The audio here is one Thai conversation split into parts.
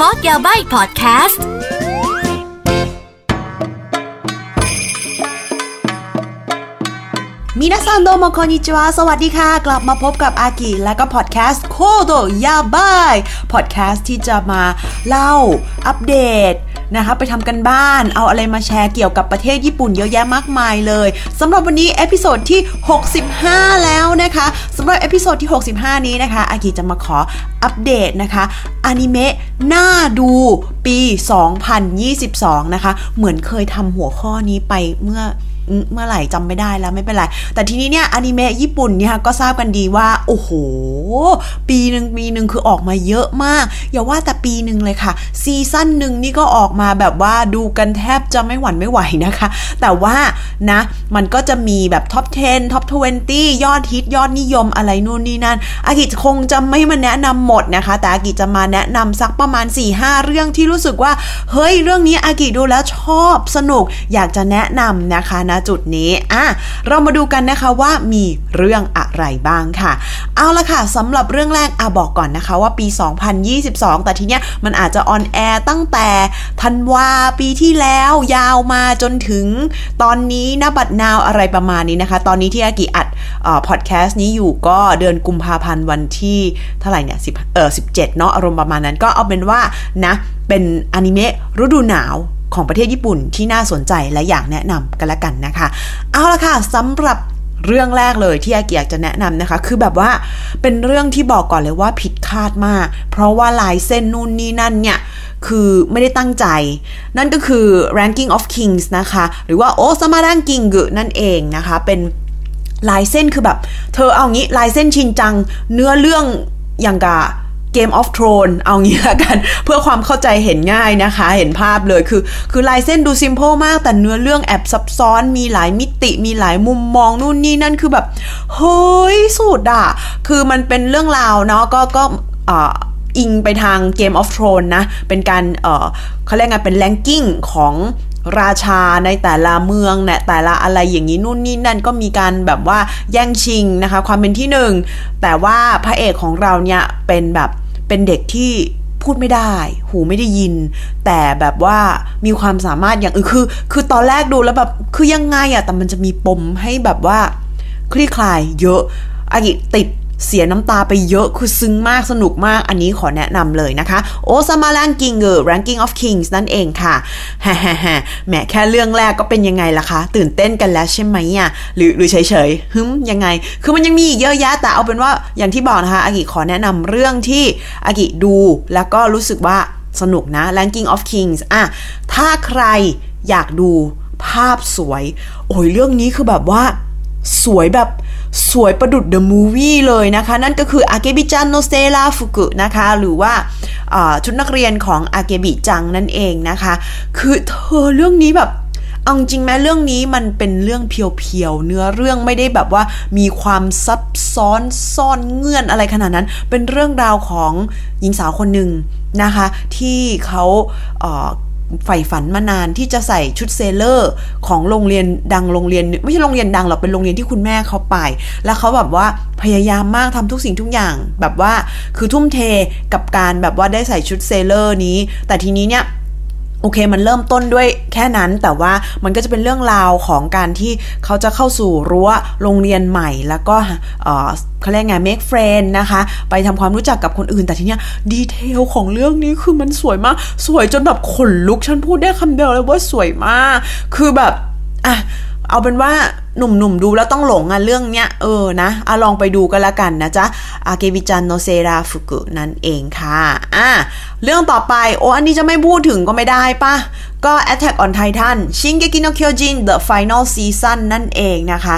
Talk ยาบายพอดแคสต์ みなさん どうも こんにちは สวัสดีค่ะ กลับมาพบกับอากิและก็พอดแคสต์โคโดยาบาย พอดแคสต์ที่จะมาเล่า อัปเดต นะคะไปทำการบ้าน เอาอะไรมาแชร์เกี่ยวกับประเทศญี่ปุ่นเยอะแยะมากมายเลยสำหรับวันนี้ episode ที่ 65 แล้วนะคะสำหรับ episode ที่ 65 นี้นะคะอากิจะมาขออัปเดตนะคะอนิเมะน่าดูปี 2022 นะคะ เหมือนเคยทำหัวข้อนี้ไปเมื่อ เมื่อไหร่จำไม่ได้แล้วไม่เป็นไร แต่ทีนี้เนี่ยอนิเมะญี่ปุ่นเนี่ยก็ทราบกันดีว่า โอ้โห ปีหนึ่งปีหนึ่งคือออกมาเยอะมาก อย่าว่าแต่ปีหนึ่งเลยค่ะ ซีซั่นหนึ่งนี่ก็ออกมาแบบว่าดูกันแทบจะไม่หวั่นไม่ไหวนะคะ แต่ว่านะมันก็จะมีแบบ top 10 top 20 ยอดฮิตยอดนิยมอะไรนู่นนี่นั่น อากิคงจะไม่มาแนะนำหมดนะคะ แต่อากิจะมาแนะนำสักประมาณ 4-5 เรื่องที่รู้สึกว่า เฮ้ยเรื่องนี้อากิดูแล้วชอบสนุกอยากจะแนะนำนะคะนะจุดนี้อะเรามาดูกันนะคะว่ามีเรื่องอะไรบ้างค่ะ เอาละค่ะสำหรับเรื่องแรกอากิบอกก่อนนะคะว่าปี 2022 แต่ทีเนี้ยมันอาจจะ on air ตั้งแต่ธันวาปีที่แล้วยาวมาจนถึงตอนนี้นะบัดนาวอะไรประมาณนี้นะคะ ตอนนี้ที่อากิอัดพอดแคสต์นี้อยู่ก็เดือนกุมภาพันธ์วันที่เท่าไหร่เนี่ย10เออ17เนาะอารมณ์ประมาณนั้นก็เอาเป็นว่านะเป็นอนิเมะฤดูหนาว ของประเทศญี่ปุ่นที่น่าสนใจและอยากแนะนำกันละกันนะคะ เอาละค่ะสำหรับเรื่องแรกเลยที่อากิอยากจะแนะนำนะคะ คือแบบว่าเป็นเรื่องที่บอกก่อนเลยว่าผิดคาดมาก เพราะว่าลายเส้นนู่นนี่นั่นเนี่ย คือไม่ได้ตั้งใจ นั่นก็คือ ranking of kings นะคะ หรือว่าโอซามารังกิงกนั่นเองนะคะ เป็นลายเส้นคือแบบ เธอเอางี้ลายเส้นชินจัง เนื้อเรื่องอย่างกะ เกมออฟทรอนเอางี้ละกัน เพื่อความเข้าใจเห็นง่ายนะคะ เห็นภาพเลยคือ คือลายเส้นดูซิมเ l ิลมาก แต่เนื้อเรื่องแอบซับซ้อนมีหลายมิติมีหลายมุมมองนู่นนี่นั่นคือแบบเฮ้ยสุดอะคือมันเป็นเรื่องราวเนาะก็ก็อิงไปทาง Game of Thrones นะ เป็นการเขาเรียกไงเป็นแลงกิ้งของ ราชาในแต่ละเมืองเนี่ยแต่ละอะไรอย่างนี้นู่นนี่นั่นก็มีการแบบว่าแย่งชิงนะคะ ความเป็นที่หนึ่งแต่ว่าพระเอกของเราเนี่ยเป็นแบบเป็นเด็กที่พูดไม่ได้ หูไม่ได้ยิน แต่แบบว่ามีความสามารถอย่างอื่นคือ คือตอนแรกดูแล้วแบบคือยังไงอะแต่มันจะมีปมให้แบบว่า คลี่คลายเยอะอากิติด เสียน้ำตาไปเยอะคือซึ้งมากสนุกมากอันนี้ขอแนะนำเลยนะคะโอซามาลังกิงเกอร์ ranking of kings นั่นเองค่ะฮ่าฮ่าฮ่าแหมแค่เรื่องแรกก็เป็นยังไงล่ะคะ ตื่นเต้นกันแล้วใช่ไหมอะหรือหรือเฉยเฉยฮึมยังไง คือมันยังมีอีกเยอะแยะแต่เอาเป็นว่าอย่างที่บอกนะคะอากิขอแนะนำเรื่องที่อากิดูแล้วก็รู้สึกว่าสนุกนะ ranking of kings อะถ้าใครอยากดูภาพสวย โอ้ยเรื่องนี้คือแบบว่าสวยแบบ สวยประดุดเดอะมูวี่เลยนะคะ นั่นก็คืออาเกบิจันโนเซราฟุกุนะคะ หรือว่าชุดนักเรียนของอาเกบิจังนั่นเองนะคะ คือเธอเรื่องนี้แบบเอาจริงไหมเรื่องนี้มันเป็นเรื่องเพียวๆ เนื้อเรื่องไม่ได้แบบว่ามีความซับซ้อนซ่อนเงื่อนอะไรขนาดนั้น เป็นเรื่องราวของหญิงสาวคนหนึ่งนะคะ ที่เขา ใฝ่ฝันมานานที่จะใส่ชุด sailor ของโรงเรียนดังโรงเรียน ไม่ใช่โรงเรียนดังหรอกเป็นโรงเรียนที่คุณแม่เขาไป แล้วเขาแบบว่าพยายามมากทำทุกสิ่งทุกอย่างแบบว่าคือทุ่มเทกับการแบบว่าได้ใส่ชุด sailor นี้ แต่ทีนี้เนี่ย โอเคมันเริ่มต้นด้วยแค่นั้นแต่ว่ามันก็จะเป็นเรื่องราวของการที่เขาจะเข้าสู่รั้วโรงเรียนใหม่แล้วก็เขาเรียกไง make friend นะคะ ไปทำความรู้จักกับคนอื่นแต่ทีเนี้ยดีเทลของเรื่องนี้คือมันสวยมาก สวยจนแบบขนลุก ฉันพูดได้คำเดียวเลยว่าสวยมาก คือแบบอะ เอาเป็นว่าหนุ่มๆดูแล้วต้องหลงอะเรื่องเนี้ยเออนะอะลองไปดูกันละกันนะจ๊ะอาเกบิจันโนเซราฟุกุนั่นเองค่ะอะเรื่องต่อไปโอ้อันนี้จะไม่พูดถึงก็ไม่ได้ปะก็ Attack on Titan ชิงเกกิโนเคียวจิน The Final Season นั่นเองนะคะ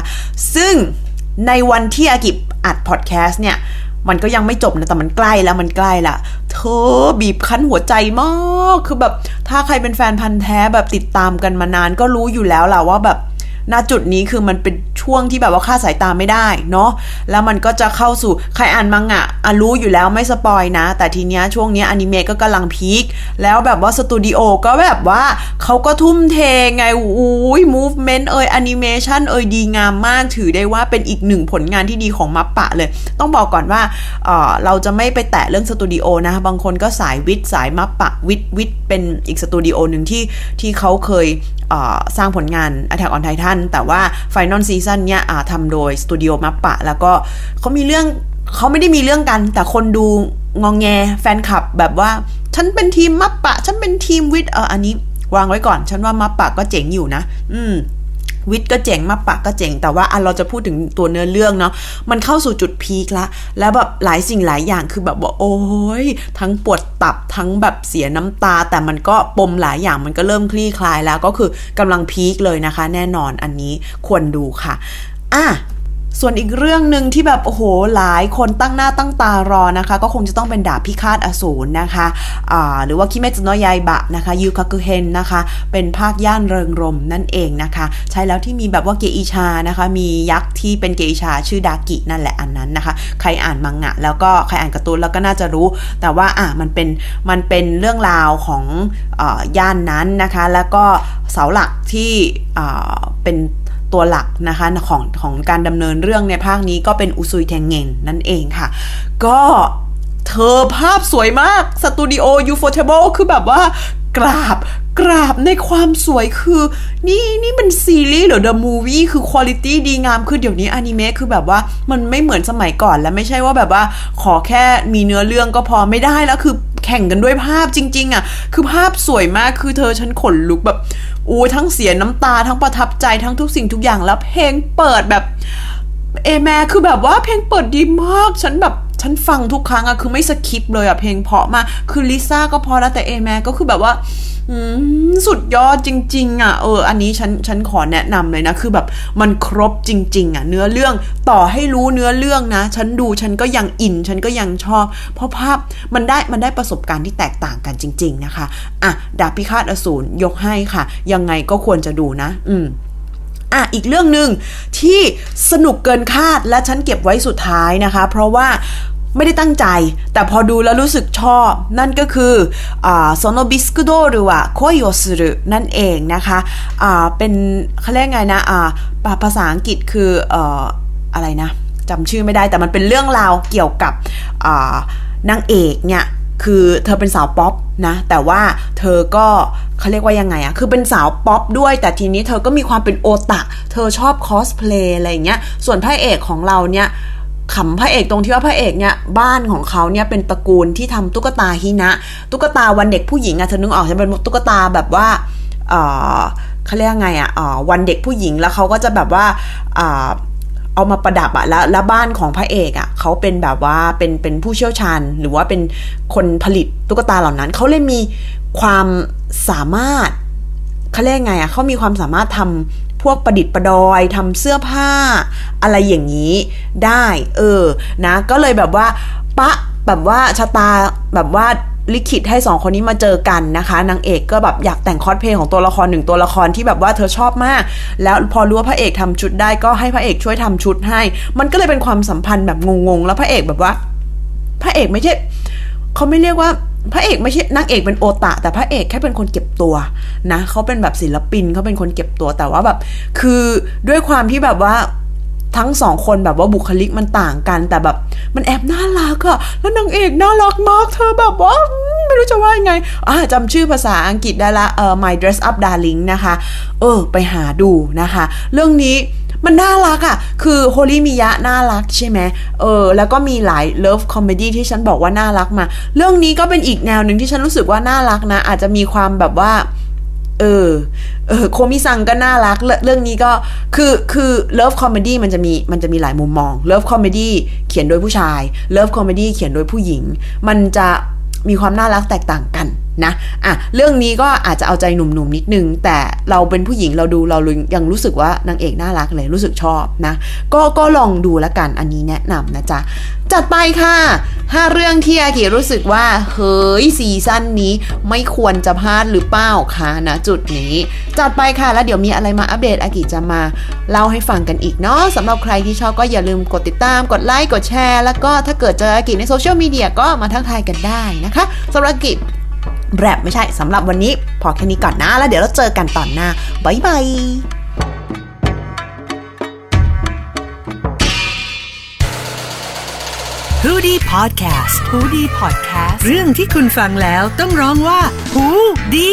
ซึ่งในวันที่อากิอัดพอดแคสต์เนี่ย มันก็ยังไม่จบนะ แต่มันใกล้แล้วมันใกล้ละเธอบีบคั้นหัวใจมาก คือแบบ ถ้าใครเป็นแฟนพันธุ์แท้แบบติดตามกันมานานก็รู้อยู่แล้วล่ะว่าแบบ ณจุดนี้คือมันเป็นช่วงที่แบบว่าคลาดสายตาไม่ได้เนาะแล้วมันก็จะเข้าสู่ใครอ่านมังงะอะรู้อยู่แล้วไม่ spoil นะ แต่ทีเนี้ยช่วงเนี้ยอนิเมะก็กำลัง peak แล้วแบบว่าสตูดิโอก็แบบว่าเขาก็ทุ่มเทไงอุ้ยมูฟเมนต์เอยแอนิเมชันเอยดีงามมากถือได้ว่าเป็นอีกหนึ่งผลงานที่ดีของมัปปะเลย ต้องบอกก่อนว่าเเราจะไม่ไปแตะเรื่องสตูดิโอนะ บางคนก็สายวิทย์สายมัปปะวิทย์วิทย์เป็นอีกสตูดิโอหนึ่งที่ที่เขาเคยสร้างผลงาน Attack on Titan แต่ว่า Final Season เนี่ยทำโดยสตูดิโอมัปปะ แล้วก็เขามีเรื่องเขาไม่ได้มีเรื่องกัน แต่คนดูงองแงแฟนคลับแบบว่า ฉันเป็นทีมมัปปะ ฉันเป็นทีมวิทเอออันนี้วางไว้ก่อน ฉันว่ามัปปะก็เจ๋งอยู่นะ อืม วิทย์ก็เจ๋งมาปะก็เจ๋ง แต่ว่าอันเราจะพูดถึงตัวเนื้อเรื่องเนาะมันเข้าสู่จุดพีคละ แล้วแบบหลายสิ่งหลายอย่างคือแบบว่าโอ้ยทั้งปวดตับทั้งแบบเสียน้ำตา แต่มันก็ปมหลายอย่างมันก็เริ่มคลี่คลายแล้วก็คือกำลังพีคเลยนะคะ แน่นอนอันนี้ควรดูค่ะอะ ส่วนอีกเรื่องหนึ่งที่แบบโอ้โหหลายคนตั้งหน้าตั้งตารอนะคะ ก็คงจะต้องเป็นดาบพิฆาตอสูรนะคะะหรือว่าคิเมจุโนยายบะนะคะยูคากุเฮนนะคะ เป็นภาคย่านเริงรมนั่นเองนะคะ ใช่แล้วที่มีแบบว่าเกอิชานะคะ มียักษ์ที่เป็นเกอิชาชื่อดากินั่นแหละอันนั้นนะคะ ใครอ่านมังงะ แล้วก็ใครอ่านการ์ตูนแล้วก็น่าจะรู้ แต่ว่าอะมันเป็นมันเป็นเรื่องราวของย่านนั้นนะคะ แล้วก็เสาหลักที่เป็น ตัวหลักนะคะของของการดำเนินเรื่องในภาคนี้ก็เป็นอุซุยแทงเงินนั่นเองค่ะ ก็เธอภาพสวยมากสตูดิโอ ufotable คือแบบว่ากราบกราบในความสวยคือ นี่นี่เป็นซีรีส์หรือ the movie คือ quality ดีงามคือเดี๋ยวนี้อนิเมะคือแบบว่ามันไม่เหมือนสมัยก่อนแล้วไม่ใช่ว่าแบบว่า ขอแค่มีเนื้อเรื่องก็พอไม่ได้แล้วคือ แข่งกันด้วยภาพจริง ๆอะคือภาพสวยมากคือเธอฉันขนลุกแบบอู้ทั้งเสียน้ำตาทั้งประทับใจทั้งทุกสิ่งทุกอย่างแล้วเพลงเปิดแบบเอแมคือแบบว่าเพลงเปิดดีมากฉันแบบ ฉันฟังทุกครั้งอะคือไม่สคิปเลยอะเพลงเพาะมาคือลิซ่าก็พอแล้วแต่เอแมก็คือแบบว่าสุดยอดจริง ๆ อะ เออ อันนี้ฉันฉันขอแนะนำเลยนะ คือแบบมันครบจริง ๆ อะ เนื้อเรื่องต่อให้รู้เนื้อเรื่องนะ ฉันดูฉันก็ยังอิน ฉันก็ยังชอบ เพราะภาพมันได้มันได้ประสบการณ์ที่แตกต่างกันจริง ๆ นะคะ อะ ดาบพิฆาตอสูรยกให้ค่ะ ยังไงก็ควรจะดูนะ อืมอะอีกเรื่องหนึ่งที่สนุกเกินคาดและฉันเก็บไว้สุดท้ายนะคะ เพราะว่า ไม่ได้ตั้งใจ แต่พอดูแล้วรู้สึกชอบ นั่นก็คือโซโนบิสกุโดหรือว่าโคโยสุรุนั่นเองนะคะะเป็นเขาเรียกไงนะะภาษาอังกฤษคือออะไรนะจำชื่อไม่ได้แต่มันเป็นเรื่องราวเกี่ยวกับนางเอกเนี่ยคือเธอเป็นสาวป๊อปนะแต่ว่าเธอก็เขาเรียกว่ายังไงอะคือเป็นสาวป๊อปด้วย แต่ทีนี้เธอก็มีความเป็นโอตะ เธอชอบคอสเพลย์อะไรเงี้ยส่วนพระเอกของเราเนี่ย ขำพระเอกตรงที่ว่าพระเอกเนี่ยบ้านของเขาเนี่ยเป็นตระกูลที่ทำตุ๊กตาฮินะ ตุ๊กตาวันเด็กผู้หญิงอะเธอนึกออกใช่ไหมเป็นตุ๊กตาแบบว่าเออเขาเรียกไงอะออวันเด็กผู้หญิงแล้วเขาก็จะแบบว่าเอามาประดับอะแล้วแล้วบ้านของพระเอกอะเขาเป็นแบบว่าเป็นเป็นผู้เชี่ยวชาญ หรือว่าเป็นคนผลิตตุ๊กตาเหล่านั้นเขาเลยมีความสามารถเขาเรียกไงอะเขามีความสามารถทำ พวกประดิษฐ์ประดอยทำเสื้อผ้า อะไรอย่างนี้ได้ เออนะ ก็เลยแบบว่าปะแบบว่าชะตาแบบว่าลิขิตให้สองคนนี้มาเจอกันนะคะนางเอกก็แบบอยากแต่งคอสเพลย์ของตัวละครหนึ่งตัวละครที่แบบว่าเธอชอบมาก แล้วพอรู้ว่าพระเอกทำชุดได้ก็ให้พระเอกช่วยทำชุดให้ มันก็เลยเป็นความสัมพันธ์แบบงงๆ แล้วพระเอกแบบว่า พระเอกไม่ใช่เขาไม่เรียกว่า พระเอกไม่ใช่นางเอกเป็นโอตะ แต่พระเอกแค่เป็นคนเก็บตัวนะเขาเป็นแบบศิลปินเขาเป็นคนเก็บตัวแต่ว่าแบบ คือด้วยความที่แบบว่าทั้งสองคนแบบว่าบุคลิกมันต่างกัน แต่แบบมันแอบน่ารักอะแล้วนางเอกน่ารักมากเธอแบบว่าไม่รู้จะว่ายังไงอ่าจำชื่อภาษาอังกฤษได้ละเอ่อ My Dress Up Darling นะคะ เออ ไปหาดูนะคะ เรื่องนี้ มันน่ารักอะ่ะ คือโฮริมิยะน่ารักใช่ไหมเออ แล้วก็มีหลาย love comedy ที่ฉันบอกว่าน่ารักมาก เรื่องนี้ก็เป็นอีกแนวหนึ่งที่ฉันรู้สึกว่าน่ารักนะ อาจจะมีความแบบว่า เออเออโคมิซังก็น่ารัก เรื่องนี้ก็คือคือ love comedy มันจะมีมันจะมีหลายมุมมอง love comedy เขียนโดยผู้ชาย love comedy เขียนโดยผู้หญิง มันจะมีความน่ารักแตกต่างกันนะอะเรื่องนี้ก็อาจจะเอาใจหนุ่มๆนิดนึง แต่เราเป็นผู้หญิงเราดูเรายังรู้สึกว่านางเอกน่ารักเลยรู้สึกชอบนะก็ก็ลองดูแล้วกันอันนี้แนะนำนะจ๊ะ จัดไปค่ะ5เรื่องที่อากิรู้สึกว่าเฮ้ย season นี้ไม่ควรจะพลาดหรือเปล่าค่ะ ณ จุดนี้ จัดไปค่ะแล้วเดี๋ยวมีอะไรมาอัปเดตอากิจะมาเล่าให้ฟังกันอีกเนาะสำหรับใครที่ชอบก็อย่าลืมกดติดตามกดไลค์กดแชร์แล้วก็ถ้าเกิดเจออากิในโซเชียลมีเดียก็มาทักทายกันได้นะคะสำหรับอากิ แรปไม่ใช่สำหรับวันนี้พอแค่นี้ก่อนนะ แล้วเดี๋ยวเราเจอกันตอนหน้าบ๊ายบายฮูดี้พอดแคสต์ฮูดี้พอดแคสต์เรื่องที่คุณฟังแล้วต้องร้องว่าฮูดี